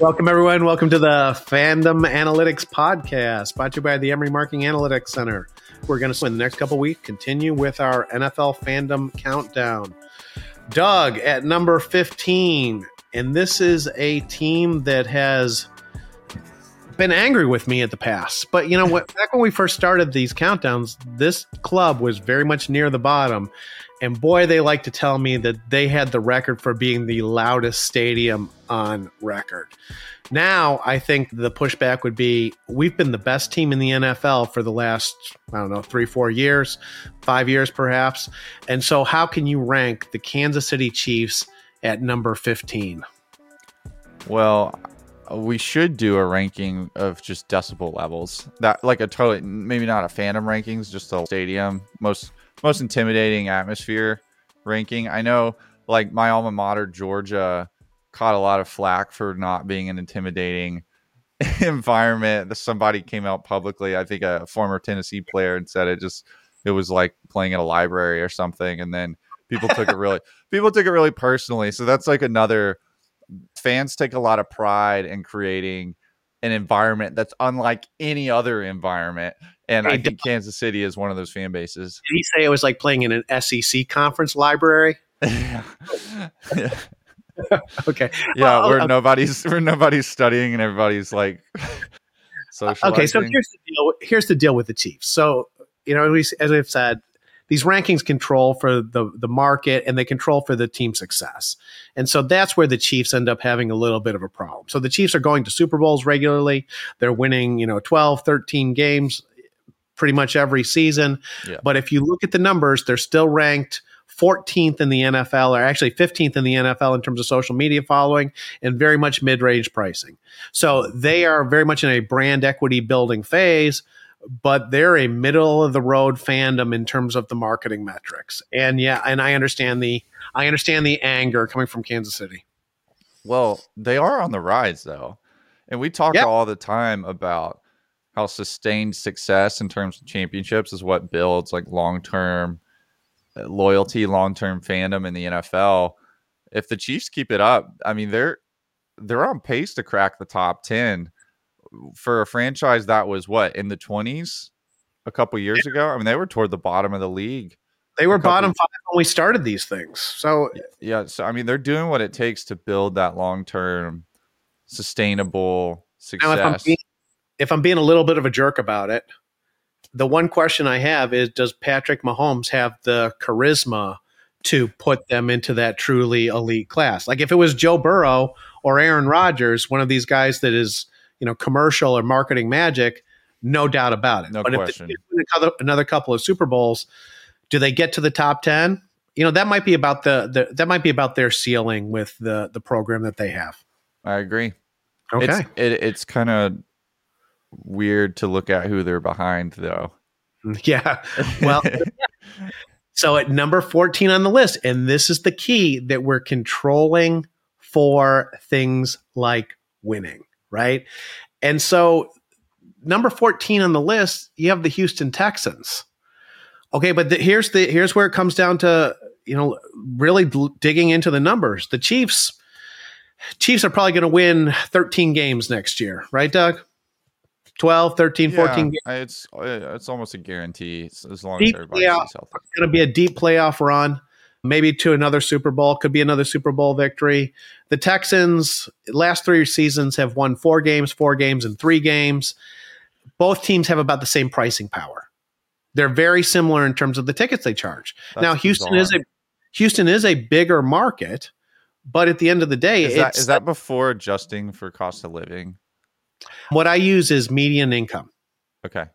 Welcome, everyone. Welcome to the Fandom Analytics Podcast, brought to you by the Emory Marketing Analytics Center. We're going to, in the next couple weeks, continue with our NFL Fandom Countdown. Doug at number 15. And this is a team that has been angry with me at the past. But you know what? Back when we first started these countdowns, this club was very much near the bottom. And boy, they like to tell me that they had the record for being the loudest stadium on record. Now, I think the pushback would be we've been the best team in the NFL for the last, I don't know, three, four years, five years perhaps. And so, how can you rank the Kansas City Chiefs at number 15? Well, we should do a ranking of just decibel levels. That like a totally maybe not a fandom rankings, just a stadium most most intimidating atmosphere ranking. I know like my alma mater Georgia caught a lot of flack for not being an intimidating environment. Somebody came out publicly, I think a former Tennessee player and said it just it was like playing in a library or something and then people took it really people took it really personally. So that's like another fans take a lot of pride in creating an environment that's unlike any other environment. And hey, I think Kansas City is one of those fan bases. Did he say it was like playing in an SEC conference library? yeah. okay. Yeah, where um, nobody's where nobody's studying and everybody's like socializing. Uh, okay, so here's the deal. Here's the deal with the Chiefs. So you know, as we've said, these rankings control for the the market and they control for the team success. And so that's where the Chiefs end up having a little bit of a problem. So the Chiefs are going to Super Bowls regularly. They're winning, you know, 12, 13 games pretty much every season. Yeah. But if you look at the numbers, they're still ranked 14th in the NFL, or actually 15th in the NFL in terms of social media following, and very much mid range pricing. So they are very much in a brand equity building phase but they're a middle of the road fandom in terms of the marketing metrics. And yeah, and I understand the I understand the anger coming from Kansas City. Well, they are on the rise though. And we talk yep. all the time about how sustained success in terms of championships is what builds like long-term uh, loyalty, long-term fandom in the NFL. If the Chiefs keep it up, I mean they're they're on pace to crack the top 10 for a franchise that was what in the 20s a couple years ago. I mean, they were toward the bottom of the league. They were bottom five when we started these things. So yeah, so I mean, they're doing what it takes to build that long term, sustainable success. If, I'm being, if I'm being a little bit of a jerk about it, the one question I have is: Does Patrick Mahomes have the charisma to put them into that truly elite class? Like if it was Joe Burrow or Aaron Rodgers, one of these guys that is you know commercial or marketing magic, no doubt about it. No but question. if another couple of Super Bowls, do they get to the top ten? You know that might be about the, the that might be about their ceiling with the the program that they have. I agree. Okay, it's, it, it's kind of weird to look at who they're behind though. Mm, yeah. Well, so at number 14 on the list, and this is the key that we're controlling for things like winning right? And so, number 14 on the list, you have the Houston Texans. Okay, but the, here's the here's where it comes down to you know really d- digging into the numbers. The Chiefs, Chiefs are probably going to win 13 games next year, right, Doug? 12, 13, 14 games. It's it's almost a guarantee as long Deep as everybody playoff. stays healthy. going to be a deep playoff run, maybe to another Super Bowl. Could be another Super Bowl victory. The Texans last three seasons have won four games, four games, and three games. Both teams have about the same pricing power. They're very similar in terms of the tickets they charge. That's now, Houston is a Houston is a bigger market, but at the end of the day, Is that is that before adjusting for cost of living? what I use is median income. Okay,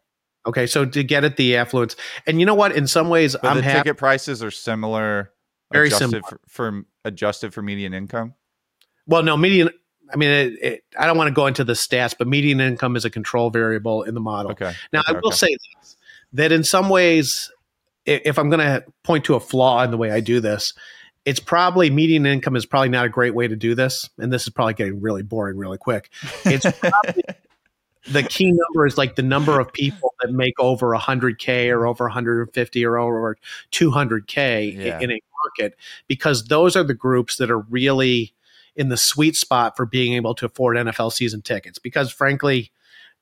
Okay, so to get at the affluence, and you know what? In some ways, but I'm the happy. ticket prices are similar. Very adjusted similar. for, for adjusted for median income. Well, no, median. I mean, it, it, I don't want to go into the stats, but median income is a control variable in the model. Okay. Now, okay, I will okay. say this, that in some ways, if I'm going to point to a flaw in the way I do this, it's probably median income is probably not a great way to do this. And this is probably getting really boring really quick. It's probably the key number is like the number of people that make over 100K or over 150 or over 200K Yeah. in a market, because those are the groups that are really in the sweet spot for being able to afford NFL season tickets. Because frankly,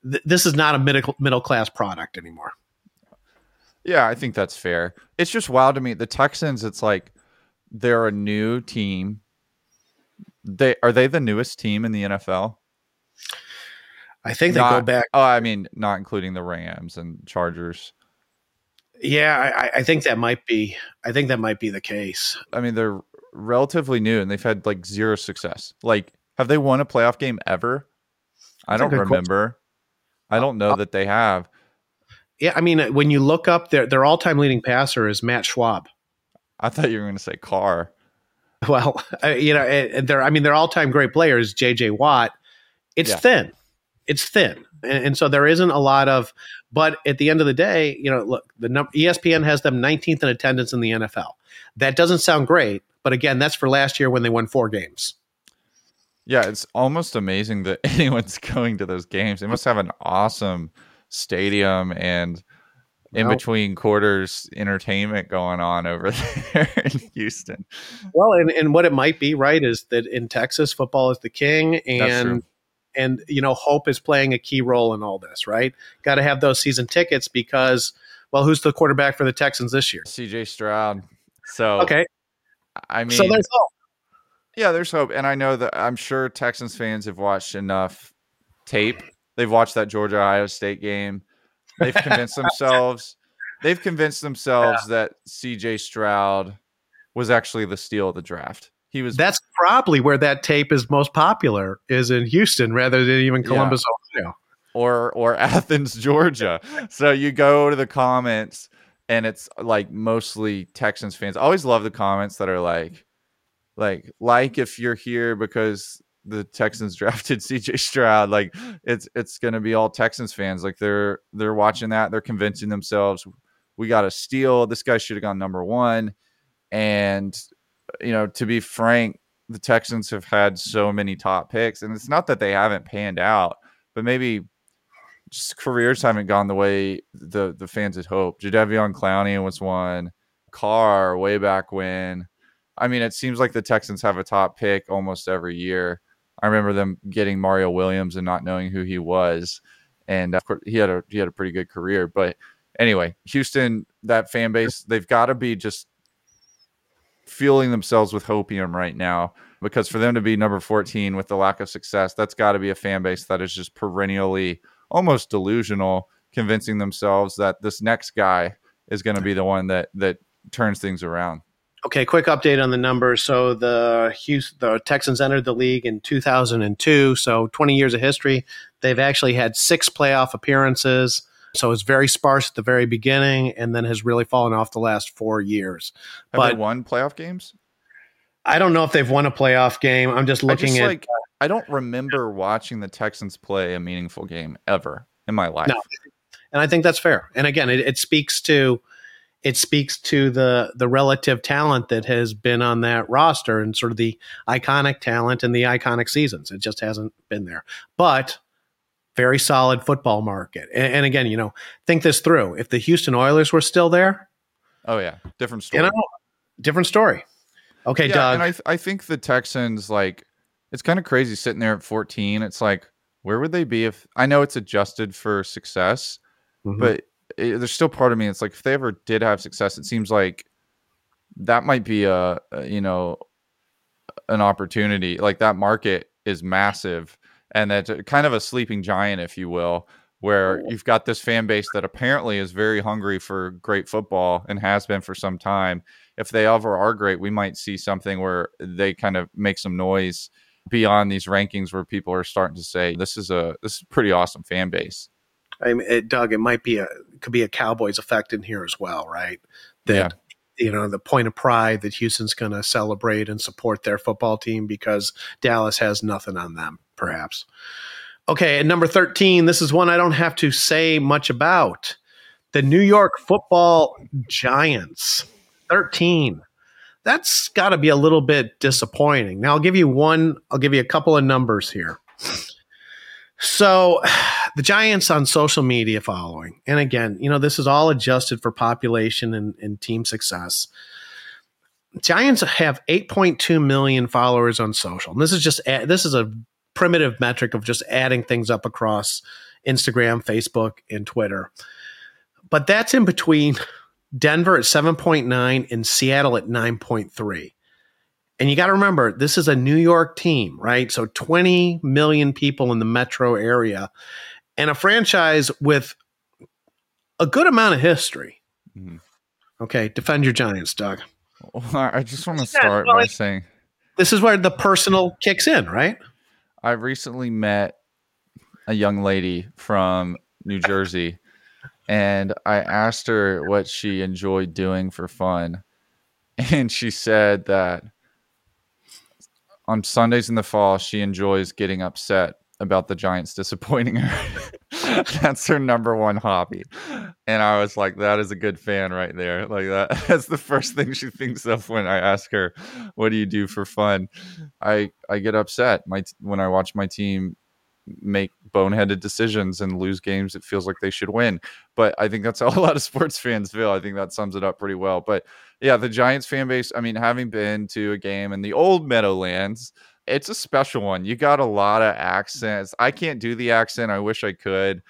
th- this is not a middle middle class product anymore. Yeah, I think that's fair. It's just wild to me. The Texans, it's like they're a new team. They are they the newest team in the NFL? I think they go back. Oh, I mean, not including the Rams and Chargers. Yeah, I, I- think that might be. I think that might be the case. I mean, they're relatively new and they've had like zero success. Like, have they won a playoff game ever? I That's don't good question. remember. I don't know uh, uh, that they have. Yeah, I mean, uh, when you look up their their all time leading passer is Matt Schaub. I thought you were going to say Carr. Well, uh, you know, they're I mean, they're all time great players. J.J. Watt. It's Yeah. thin. It's thin, and, and so there isn't a lot of. But at the end of the day, you know, look, the num- ESPN has them 19th in attendance in the NFL. That doesn't sound great, but again, that's for last year when they won four games. Yeah, it's almost amazing that anyone's going to those games. They must have an awesome stadium and in Well- between quarters entertainment going on over there in Houston. Well, and, and what it might be, right, is that in Texas, football is the king, That's and true. And you know, hope is playing a key role in all this, right? Got to have those season tickets because, well, who's the quarterback for the Texans this year? CJ Stroud. So Okay, I mean so there's hope. Yeah, there's hope. And I know that I'm sure Texans fans have watched enough tape. They've watched that Georgia Ohio State game. They've convinced themselves they've convinced themselves that CJ Stroud was actually the steal of the draft. He was That's probably where that tape is most popular, is in Houston rather than even Yeah. Columbus, Ohio. or or Athens, Georgia. So you go to the comments and it's like mostly Texans fans. I always love the comments that are like like like if you're here because the Texans drafted CJ Stroud, like it's it's gonna be all Texans fans. Like they're they're watching that, they're convincing themselves we got a steal. This guy should have gone number one. And you know, to be frank, the Texans have had so many top picks, and it's not that they haven't panned out, but maybe just careers haven't gone the way the the fans had hoped. Jadeveon Clowney was one. Carr way back when. I mean, it seems like the Texans have a top pick almost every year. I remember them getting Mario Williams and not knowing who he was, and uh, of course he had a he had a pretty good career. But anyway, Houston, that fan base, they've got to be just fueling themselves with hopium right now because for them to be number 14 with the lack of success, that's got to be a fan base that is just perennially almost delusional, convincing themselves that this next guy is going to be the one that that turns things around. Okay, quick update on the numbers. So the Houston, the Texans entered the league in 2002. So 20 years of history. They've actually had six playoff appearances. So it's very sparse at the very beginning, and then has really fallen off the last four years. Have But- they won playoff games? I don't know if they've won a playoff game. I'm just looking just at. like I don't remember watching the Texans play a meaningful game ever in my life. No. and I think that's fair. And again, it, it speaks to it speaks to the the relative talent that has been on that roster and sort of the iconic talent and the iconic seasons. It just hasn't been there. But very solid football market. And, and again, you know, think this through. If the Houston Oilers were still there, Oh yeah, different you story. know, different story. Okay, yeah, Doug. and I th- I think the Texans like it's kind of crazy sitting there at 14. It's like where would they be if I know it's adjusted for success, Mhm. but it, there's still part of me. It's like if they ever did have success, it seems like that might be a, a you know an opportunity. Like that market is massive, and that's kind of a sleeping giant, if you will, where oh. you've got this fan base that apparently is very hungry for great football and has been for some time. If they ever are great, we might see something where they kind of make some noise beyond these rankings where people are starting to say this is a this is a pretty awesome fan base. I mean, it, Doug, it might be a could be a Cowboys effect in here as well, right? That you know the point of pride that Houston's going to celebrate and support their football team because Dallas has nothing on them, perhaps. Okay, at number thirteen, this is one I don't have to say much about. The New York Football Giants, thirteen. That's got to be a little bit disappointing. Now I'll give you one. I'll give you a couple of numbers here. So, the Giants on social media following, and again, you know, this is all adjusted for population and, and team success. Giants have 8.2 million followers on social. And this is just this is a primitive metric of just adding things up across Instagram, Facebook, and Twitter. But that's in between Denver at 7.9 and Seattle at 9.3. And you got to remember, this is a New York team, right? So 20 million people in the metro area and a franchise with a good amount of history. Mhm. Okay, defend your Giants, Doug. I just want to Yeah, start well, by it- saying This is where the personal kicks in, right? I recently met a young lady from New Jersey, and I asked her what she enjoyed doing for fun. And she said that on Sundays in the fall, she enjoys getting upset about the Giants disappointing her. that's her number one hobby. And I was like, that is a good fan right there. Like that that's the first thing she thinks of when I ask her, what do you do for fun? I I get upset my when I watch my team make boneheaded decisions and lose games it feels like they should win. But I think that's how a lot of sports fans feel. I think that sums it up pretty well. But yeah, the Giants fan base, I mean, having been to a game in the old Meadowlands, it's a special one. You got a lot of mm-hmm. accents. I can't do the accent. I wish I could.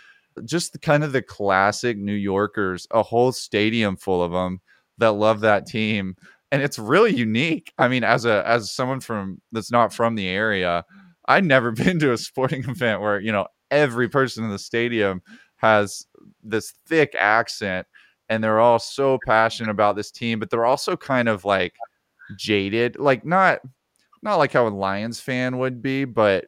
Just the, kind of the classic New Yorkers, a whole stadium full of them that love that mm-hmm. team. And it's really unique. I mean, as a as someone from that's not from the area, I'd never been to a sporting event where, you know, every person in the stadium has this thick accent and they're all so passionate about this team, but they're also kind of like jaded, like not not like how a Lions fan would be, but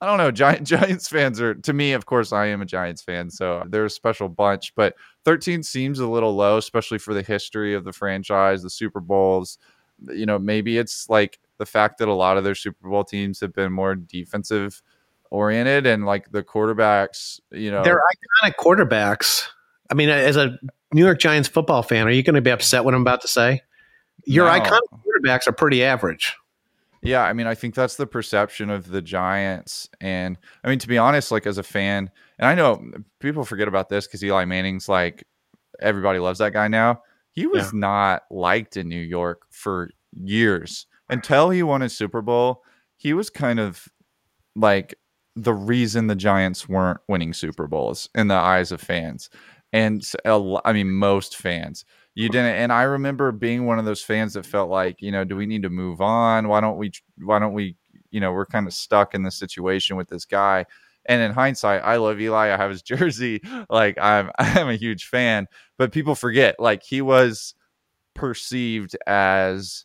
I don't know. Giant Giants fans are to me, of course, I am a Giants fan, so they're a special bunch. But 13 seems a little low, especially for the history of the franchise, the Super Bowls. You know, maybe it's like the fact that a lot of their Super Bowl teams have been more defensive oriented and like the quarterbacks, you know, They're iconic quarterbacks. I mean, as a New York Giants football fan, are you going to be upset what I'm about to say? Your No. iconic quarterbacks are pretty average. Yeah, I mean, I think that's the perception of the Giants. And I mean, to be honest, like as a fan, and I know people forget about this because Eli Manning's like everybody loves that guy now. He was not liked in New York for years until he won a Super Bowl. He was kind of like the reason the Giants weren't winning Super Bowls in the eyes of fans. And I mean, most fans you didn't and i remember being one of those fans that felt like you know do we need to move on? Why don't we why don't we you know we're kind of stuck in this situation with this guy. And in hindsight i love eli. I have his jersey. Like i'm i'm a huge fan. But people forget like he was perceived as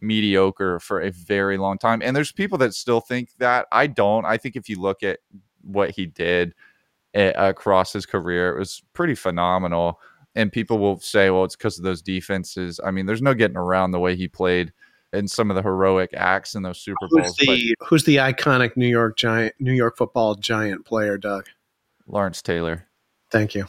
mediocre for a very long time. And there's people that still think that. I don't. I think if you look at what he did eh, across his career it was pretty phenomenal and people will say, well, it's because of those defenses. I mean, there's no getting around the way he played in some of the heroic acts in those Super Who's Bowls. But Who's the iconic New York Giant New York football giant player, Doug? Lawrence Taylor. Thank you.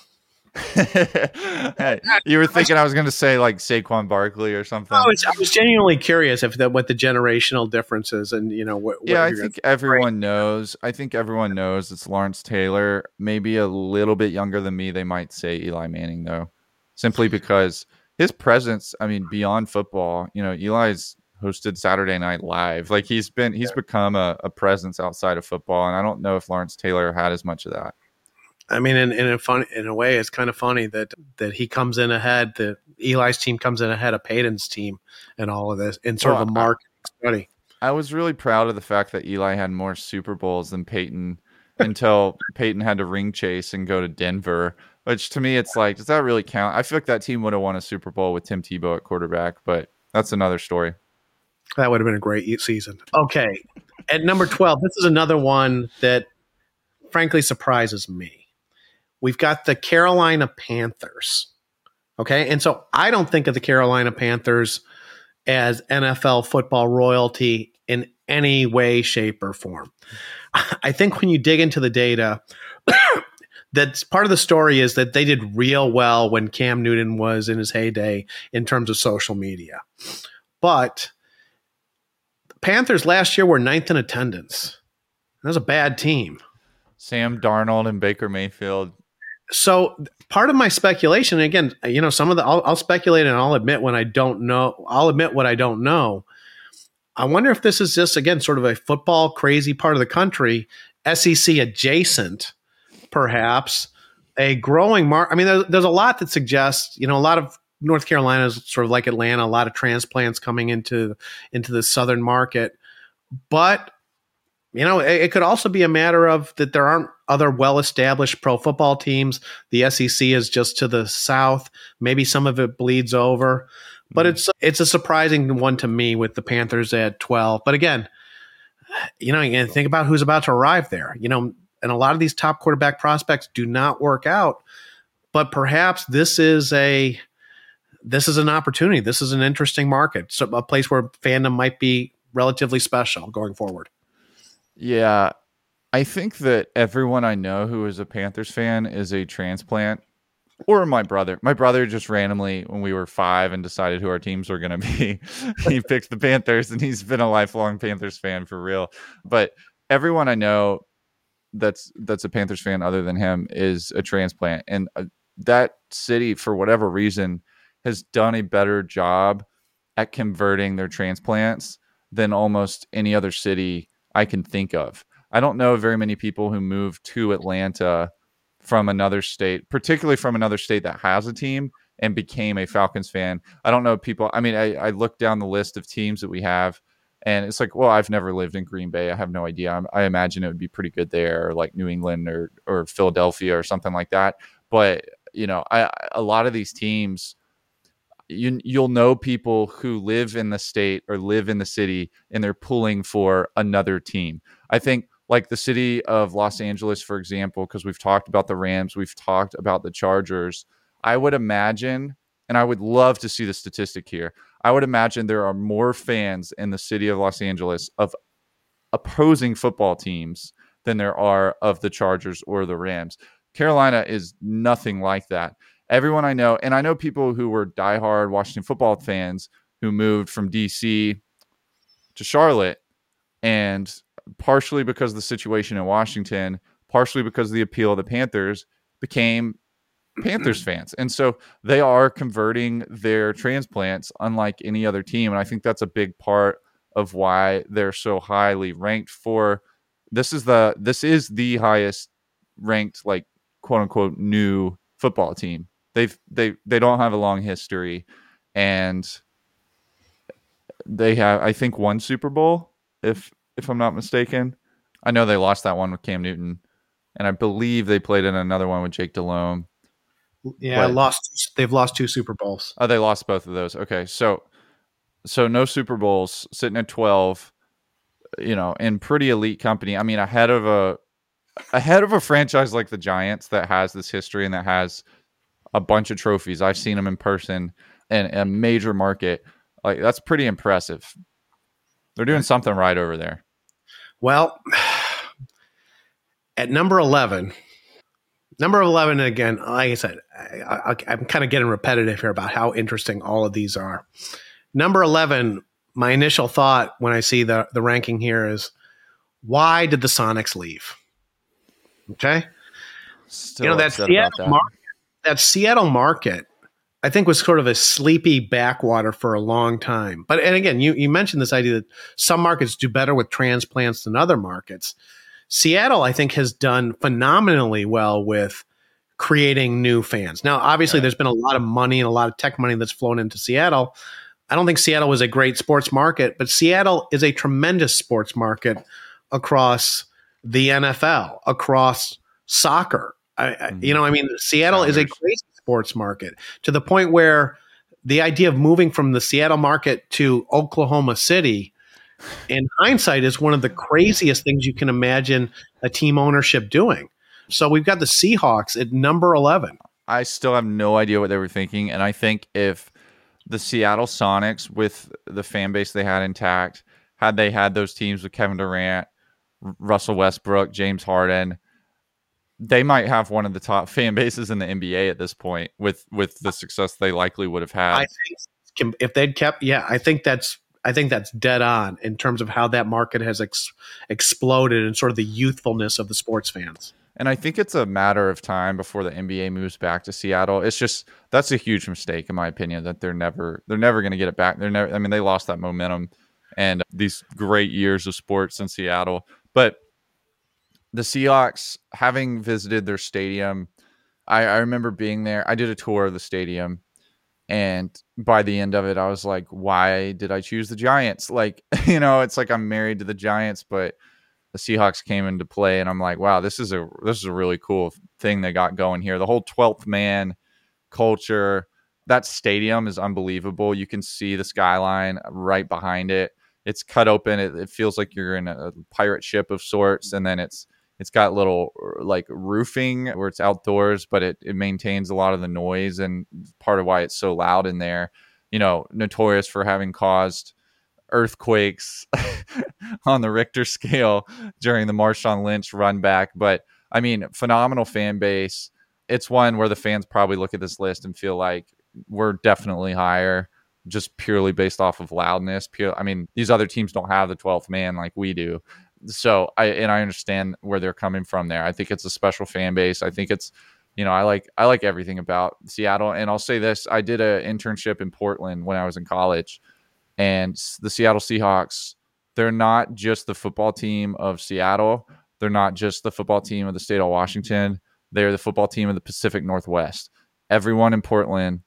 Hey, you were thinking I was going to say like Saquon Barkley or something. I was, I was genuinely curious if that what the generational differences and you know what. what yeah, I think everyone knows. I think everyone knows it's Lawrence Taylor. Maybe a little bit younger than me, they might say Eli Manning though, simply because his presence. I mean, beyond football, you know, Eli's hosted Saturday Night Live. Like he's been he's become a, a presence outside of football, and I don't know if Lawrence Taylor had as much of that. I mean, in, in a fun in a way, it's kind of funny that that he comes in ahead. That Eli's team comes in ahead of Peyton's team, and all of this in sort well, of a market study. I was really proud of the fact that Eli had more Super Bowls than Peyton until Peyton had to ring chase and go to Denver. Which to me, it's like, does that really count? I feel like that team would have won a Super Bowl with Tim Tebow at quarterback, but that's another story. That would have been a great season. Okay. At number 12, this is another one that frankly surprises me. We've got the Carolina Panthers. Okay. And so I don't think of the Carolina Panthers as NFL football royalty in any way, shape, or form. I think when you dig into the data, that's part of the story is that they did real well when Cam Newton was in his heyday in terms of social media. But the Panthers last year were ninth in attendance. That was a bad team. Sam Darnold and Baker Mayfield. So part of my speculation, again, you know, some of the I'll, I'll speculate and I'll admit when I don't know. I'll admit what I don't know. I wonder if this is just again sort of a football crazy part of the country, SEC adjacent, perhaps a growing market. I mean, there's, there's a lot that suggests you know a lot of North Carolina is sort of like Atlanta, a lot of transplants coming into into the southern market, but you know it, it could also be a matter of that there aren't other well established pro football teams. The SEC is just to the south. Maybe some of it bleeds over. But mm-hmm. it's it's a surprising one to me with the Panthers at 12. But again, you know, you think about who's about to arrive there. You know, and a lot of these top quarterback prospects do not work out. But perhaps this is a this is an opportunity. This is an interesting market. So a place where fandom might be relatively special going forward. Yeah. I think that everyone I know who is a Panthers fan is a transplant or my brother. My brother just randomly, when we were five and decided who our teams were going to be, he picked the Panthers, and he's been a lifelong Panthers fan for real. But everyone I know that's that's a Panthers fan other than him is a transplant, and uh, that city, for whatever reason, has done a better job at converting their transplants than almost any other city I can think of. I don't know very many people who move to Atlanta from another state, particularly from another state that has a team and became a Falcons fan. I don't know people. I mean, I, I look down the list of teams that we have, and it's like, well, I've never lived in Green Bay. I have no idea. I'm, i imagine it would be pretty good there, or like New England or or Philadelphia or something like that. But you know, I a lot of these teams. You, you'll know people who live in the state or live in the city and they're pulling for another team. I think like the city of Los Angeles, for example, because we've talked about the Rams, we've talked about the Chargers. I would imagine, and I would love to see the statistic here. I would imagine there are more fans in the city of Los Angeles of opposing football teams than there are of the Chargers or the Rams. Carolina is nothing like that. Everyone I know, and I know people who were diehard Washington football fans who moved from DC to Charlotte and partially because of the situation in Washington, partially because of the appeal of the Panthers, became Panthers fans. And so they are converting their transplants unlike any other team. And I think that's a big part of why they're so highly ranked for this is the this is the highest ranked like quote unquote new football team. They've they they don't have a long history and they have I think one Super Bowl if if I'm not mistaken. I know they lost that one with Cam Newton, and I believe they played in another one with Jake Delhomme. Yeah, but, lost. They've lost two Super Bowls. Oh, they lost both of those. Okay, so so no Super Bowls, sitting at twelve. You know, in pretty elite company. I mean, ahead of a ahead of a franchise like the Giants that has this history and that has a bunch of trophies. I've seen them in person and a major market. Like that's pretty impressive. They're doing something right over there. Well, at number 11, number 11, again, like I said, I, am kind of getting repetitive here about how interesting all of these are. Number 11, my initial thought when I see the, the ranking here is why did the Sonics leave? Okay. Still you know, that's Seattle, that. Market, that Seattle market I think was sort of a sleepy backwater for a long time. But and again, you you mentioned this idea that some markets do better with transplants than other markets. Seattle, I think, has done phenomenally well with creating new fans. Now, obviously, there's been a lot of money and a lot of tech money that's flown into Seattle. I don't think Seattle was a great sports market, but Seattle is a tremendous sports market across the NFL, across soccer. I, mm-hmm. You know, I mean, Seattle is a crazy sports market to the point where the idea of moving from the Seattle market to Oklahoma City, in hindsight, is one of the craziest things you can imagine a team ownership doing. So we've got the Seahawks at number 11. I still have no idea what they were thinking. And I think if the Seattle Sonics, with the fan base they had intact, had they had those teams with Kevin Durant, Russell Westbrook, James Harden, they might have one of the top fan bases in the NBA at this point with with the success they likely would have had. I think if they'd kept, yeah, I think that's I think that's dead on in terms of how that market has ex- exploded and sort of the youthfulness of the sports fans. And I think it's a matter of time before the NBA moves back to Seattle. It's just that's a huge mistake in my opinion that they're never they're never going to get it back. They're never I mean they lost that momentum and these great years of sports in Seattle. But the Seahawks, having visited their stadium, I, I remember being there. I did a tour of the stadium, and by the end of it, I was like, "Why did I choose the Giants?" Like, you know, it's like I'm married to the Giants, but the Seahawks came into play, and I'm like, "Wow, this is a this is a really cool thing they got going here." The whole 12th man culture, that stadium is unbelievable. You can see the skyline right behind it. It's cut open. It, it feels like you're in a pirate ship of sorts, and then it's it's got little uh, like roofing where it's outdoors, but it, it maintains a lot of the noise and part of why it's so loud in there. You know, notorious for having caused earthquakes on the Richter scale during the Marshawn Lynch run back. But I mean, phenomenal fan base. It's one where the fans probably look at this list and feel like we're definitely higher just purely based off of loudness. Pure, I mean, these other teams don't have the 12th man like we do so I and I understand where they're coming from there. I think it's a special fan base. I think it's you know, I like I like everything about Seattle. And I'll say this: I did an internship in Portland when I was in college, and the Seattle Seahawks. They're not just the football team of Seattle. They're not just the football team of the state of Washington. They're the football team of the Pacific Northwest. Everyone in Portland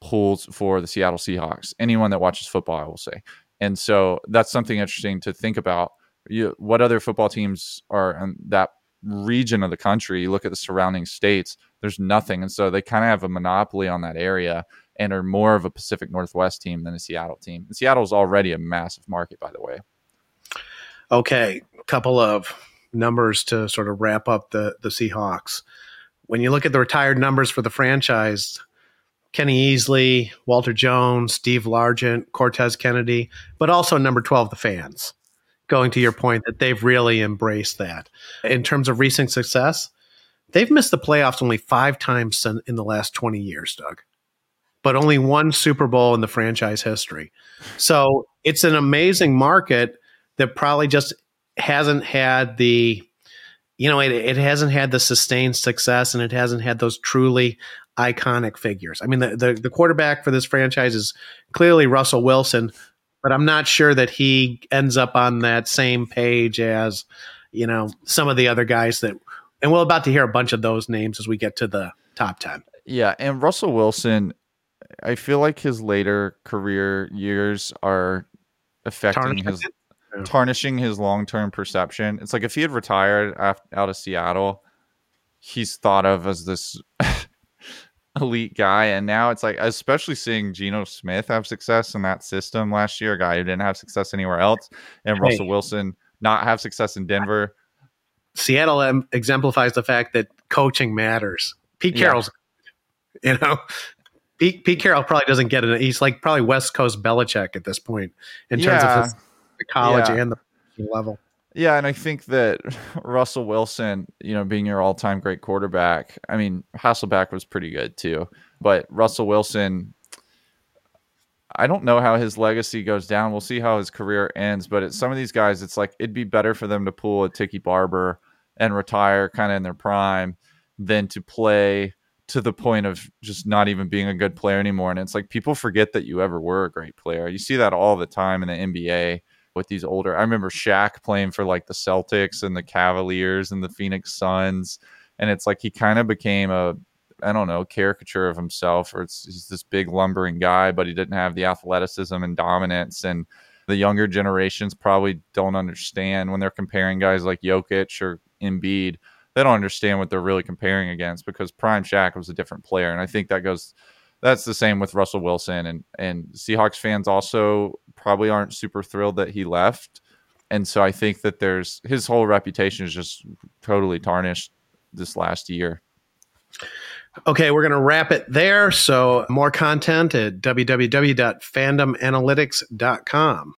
pulls for the Seattle Seahawks. Anyone that watches football, I will say. And so that's something interesting to think about you, what other football teams are in that region of the country? You look at the surrounding states, there's nothing. And so they kind of have a monopoly on that area and are more of a Pacific Northwest team than a Seattle team. And Seattle is already a massive market, by the way. Okay, a couple of numbers to sort of wrap up the the Seahawks. When you look at the retired numbers for the franchise, Kenny Easley, Walter Jones, Steve Largent, Cortez Kennedy, but also number 12, the fans going to your point that they've really embraced that. In terms of recent success, they've missed the playoffs only five times in the last 20 years, Doug, but only one Super Bowl in the franchise history. So it's an amazing market that probably just hasn't had the, you know, it, it hasn't had the sustained success and it hasn't had those truly iconic figures. I mean, the, the, the quarterback for this franchise is clearly Russell Wilson, but I'm not sure that he ends up on that same page as, you know, some of the other guys that, and we're about to hear a bunch of those names as we get to the top 10. Yeah. And Russell Wilson, I feel like his later career years are affecting Tarnishing his, tarnishing his long term perception. It's like if he had retired out of Seattle, he's thought of as this elite guy. And now it's like, especially seeing Geno Smith have success in that system last year, a guy who didn't have success anywhere else, and hey. Russell Wilson not have success in Denver. Seattle exemplifies the fact that coaching matters. Pete Carroll's, yeah. you know, Pete, Pete Carroll probably doesn't get it. He's like probably West Coast Belichick at this point in terms yeah. of his, the college yeah. and the level. Yeah, and I think that Russell Wilson, you know, being your all-time great quarterback, I mean, Hasselbeck was pretty good too, but Russell Wilson, I don't know how his legacy goes down. We'll see how his career ends, but some of these guys, it's like it'd be better for them to pull a Tiki Barber and retire kind of in their prime than to play to the point of just not even being a good player anymore. And it's like people forget that you ever were a great player. You see that all the time in the NBA with these older. I remember Shaq playing for like the Celtics and the Cavaliers and the Phoenix Suns. And it's like he kind of became a, I don't know, caricature of himself, or it's he's this big lumbering guy, but he didn't have the athleticism and dominance. And the younger generations probably don't understand when they're comparing guys like Jokic or Embiid they don't understand what they're really comparing against because Prime Shaq was a different player, and I think that goes. That's the same with Russell Wilson, and and Seahawks fans also probably aren't super thrilled that he left, and so I think that there's his whole reputation is just totally tarnished this last year. Okay, we're going to wrap it there. So, more content at www.fandomanalytics.com.